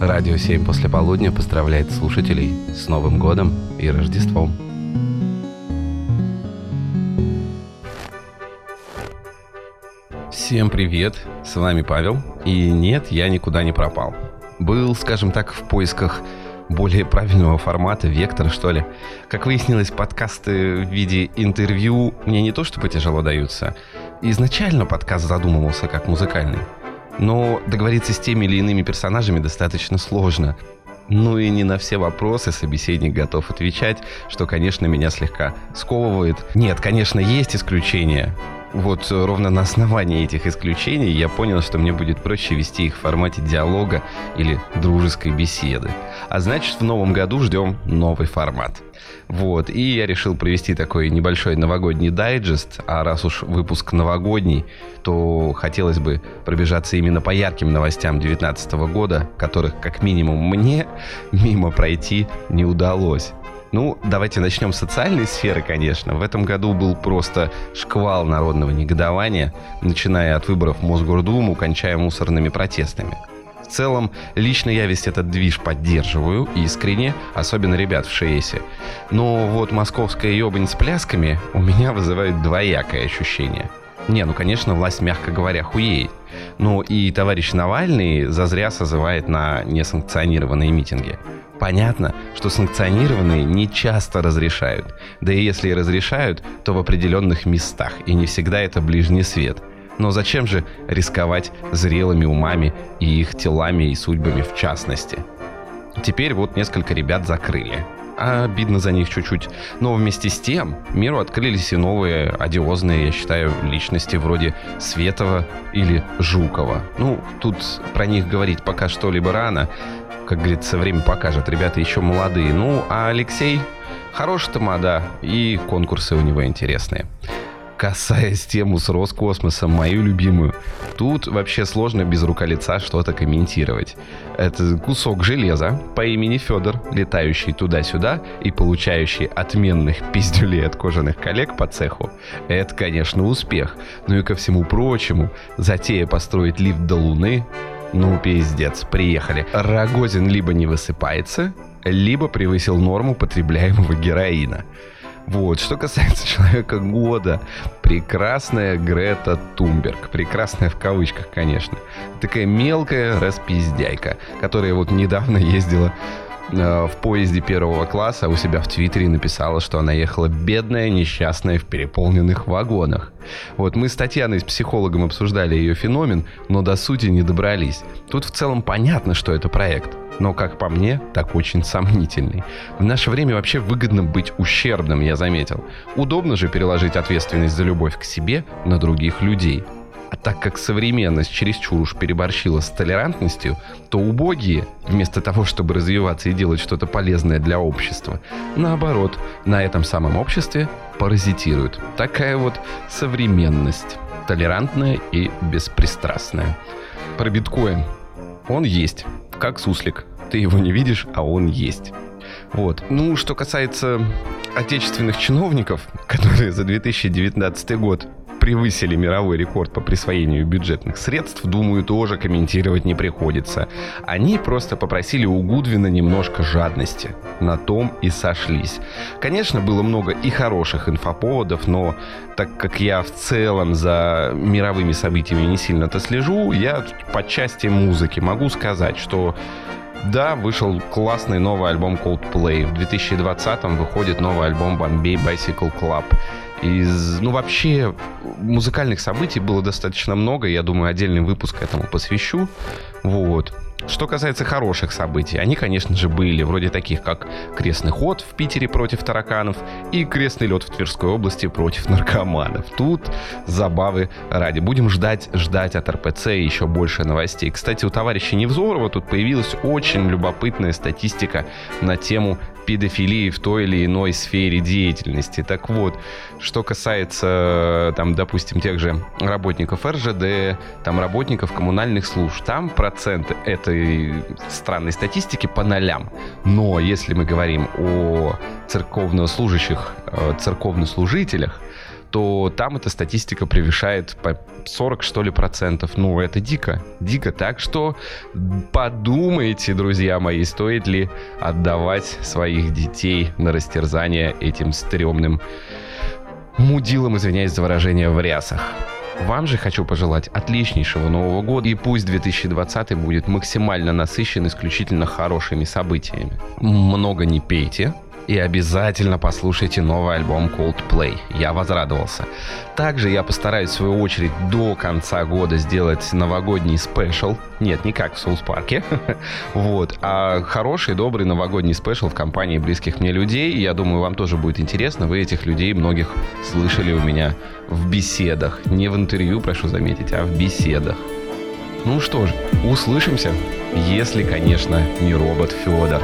Радио 7 после полудня поздравляет слушателей с Новым годом и Рождеством. Всем привет, с вами Павел. И нет, я никуда не пропал. Был, скажем так, в поисках более правильного формата, вектора, что ли. Как выяснилось, подкасты в виде интервью мне не то чтобы тяжело даются. Изначально подкаст задумывался как музыкальный. Но договориться с теми или иными персонажами достаточно сложно. Ну и не на все вопросы собеседник готов отвечать, что, конечно, меня слегка сковывает. Нет, конечно, есть исключения вот ровно на основании этих исключений я понял, что мне будет проще вести их в формате диалога или дружеской беседы. А значит, в новом году ждем новый формат. Вот, и я решил провести такой небольшой новогодний дайджест, а раз уж выпуск новогодний, то хотелось бы пробежаться именно по ярким новостям 2019 года, которых как минимум мне мимо пройти не удалось. Ну, давайте начнем с социальной сферы, конечно. В этом году был просто шквал народного негодования, начиная от выборов Мосгордуму, кончая мусорными протестами. В целом, лично я весь этот движ поддерживаю, искренне, особенно ребят в ШСе. Но вот московская ебань с плясками у меня вызывает двоякое ощущение. Не, ну, конечно, власть, мягко говоря, хуеет. Ну и товарищ Навальный зазря созывает на несанкционированные митинги. Понятно, что санкционированные не часто разрешают. Да и если и разрешают, то в определенных местах, и не всегда это ближний свет. Но зачем же рисковать зрелыми умами и их телами и судьбами в частности? Теперь вот несколько ребят закрыли. Обидно за них чуть-чуть. Но вместе с тем миру открылись и новые одиозные, я считаю, личности вроде Светова или Жукова. Ну, тут про них говорить пока что-либо рано как говорится, время покажет. Ребята еще молодые. Ну, а Алексей хороший тамада, и конкурсы у него интересные. Касаясь тему с Роскосмосом, мою любимую, тут вообще сложно без рука лица что-то комментировать. Это кусок железа по имени Федор, летающий туда-сюда и получающий отменных пиздюлей от кожаных коллег по цеху. Это, конечно, успех. Ну и ко всему прочему, затея построить лифт до Луны ну, пиздец, приехали. Рогозин либо не высыпается, либо превысил норму потребляемого героина. Вот, что касается человека года, прекрасная Грета Тумберг. Прекрасная в кавычках, конечно. Такая мелкая распиздяйка, которая вот недавно ездила Э, в поезде первого класса у себя в Твиттере написала, что она ехала бедная, несчастная в переполненных вагонах. Вот мы с Татьяной, с психологом обсуждали ее феномен, но до сути не добрались. Тут в целом понятно, что это проект. Но, как по мне, так очень сомнительный. В наше время вообще выгодно быть ущербным, я заметил. Удобно же переложить ответственность за любовь к себе на других людей – а так как современность чересчур уж переборщила с толерантностью, то убогие, вместо того, чтобы развиваться и делать что-то полезное для общества, наоборот, на этом самом обществе паразитируют. Такая вот современность. Толерантная и беспристрастная. Про биткоин. Он есть, как суслик. Ты его не видишь, а он есть. Вот. Ну, что касается отечественных чиновников, которые за 2019 год превысили мировой рекорд по присвоению бюджетных средств, думаю, тоже комментировать не приходится. Они просто попросили у Гудвина немножко жадности. На том и сошлись. Конечно, было много и хороших инфоповодов, но так как я в целом за мировыми событиями не сильно-то слежу, я по части музыки могу сказать, что да, вышел классный новый альбом Coldplay. В 2020-м выходит новый альбом Bombay Bicycle Club. Из, ну, вообще, музыкальных событий было достаточно много. Я думаю, отдельный выпуск этому посвящу. Вот. Что касается хороших событий, они, конечно же, были, вроде таких, как крестный ход в Питере против тараканов и крестный лед в Тверской области против наркоманов. Тут забавы ради. Будем ждать, ждать от РПЦ еще больше новостей. Кстати, у товарища Невзорова тут появилась очень любопытная статистика на тему педофилии в той или иной сфере деятельности. Так вот, что касается, там, допустим, тех же работников РЖД, там, работников коммунальных служб, там процент этой странной статистики по нолям. Но если мы говорим о церковнослужащих, э, церковнослужителях, то там эта статистика превышает по 40, что ли, процентов. Ну, это дико. Дико. Так что подумайте, друзья мои, стоит ли отдавать своих детей на растерзание этим стрёмным мудилам, извиняюсь за выражение, в рясах. Вам же хочу пожелать отличнейшего Нового года, и пусть 2020 будет максимально насыщен исключительно хорошими событиями. Много не пейте, и обязательно послушайте новый альбом Coldplay. Я возрадовался. Также я постараюсь, в свою очередь, до конца года сделать новогодний special. Нет, не как в South Park е. вот. А хороший, добрый новогодний special в компании близких мне людей. Я думаю, вам тоже будет интересно. Вы этих людей многих слышали у меня в беседах. Не в интервью, прошу заметить, а в беседах. Ну что ж, услышимся, если, конечно, не робот Федор.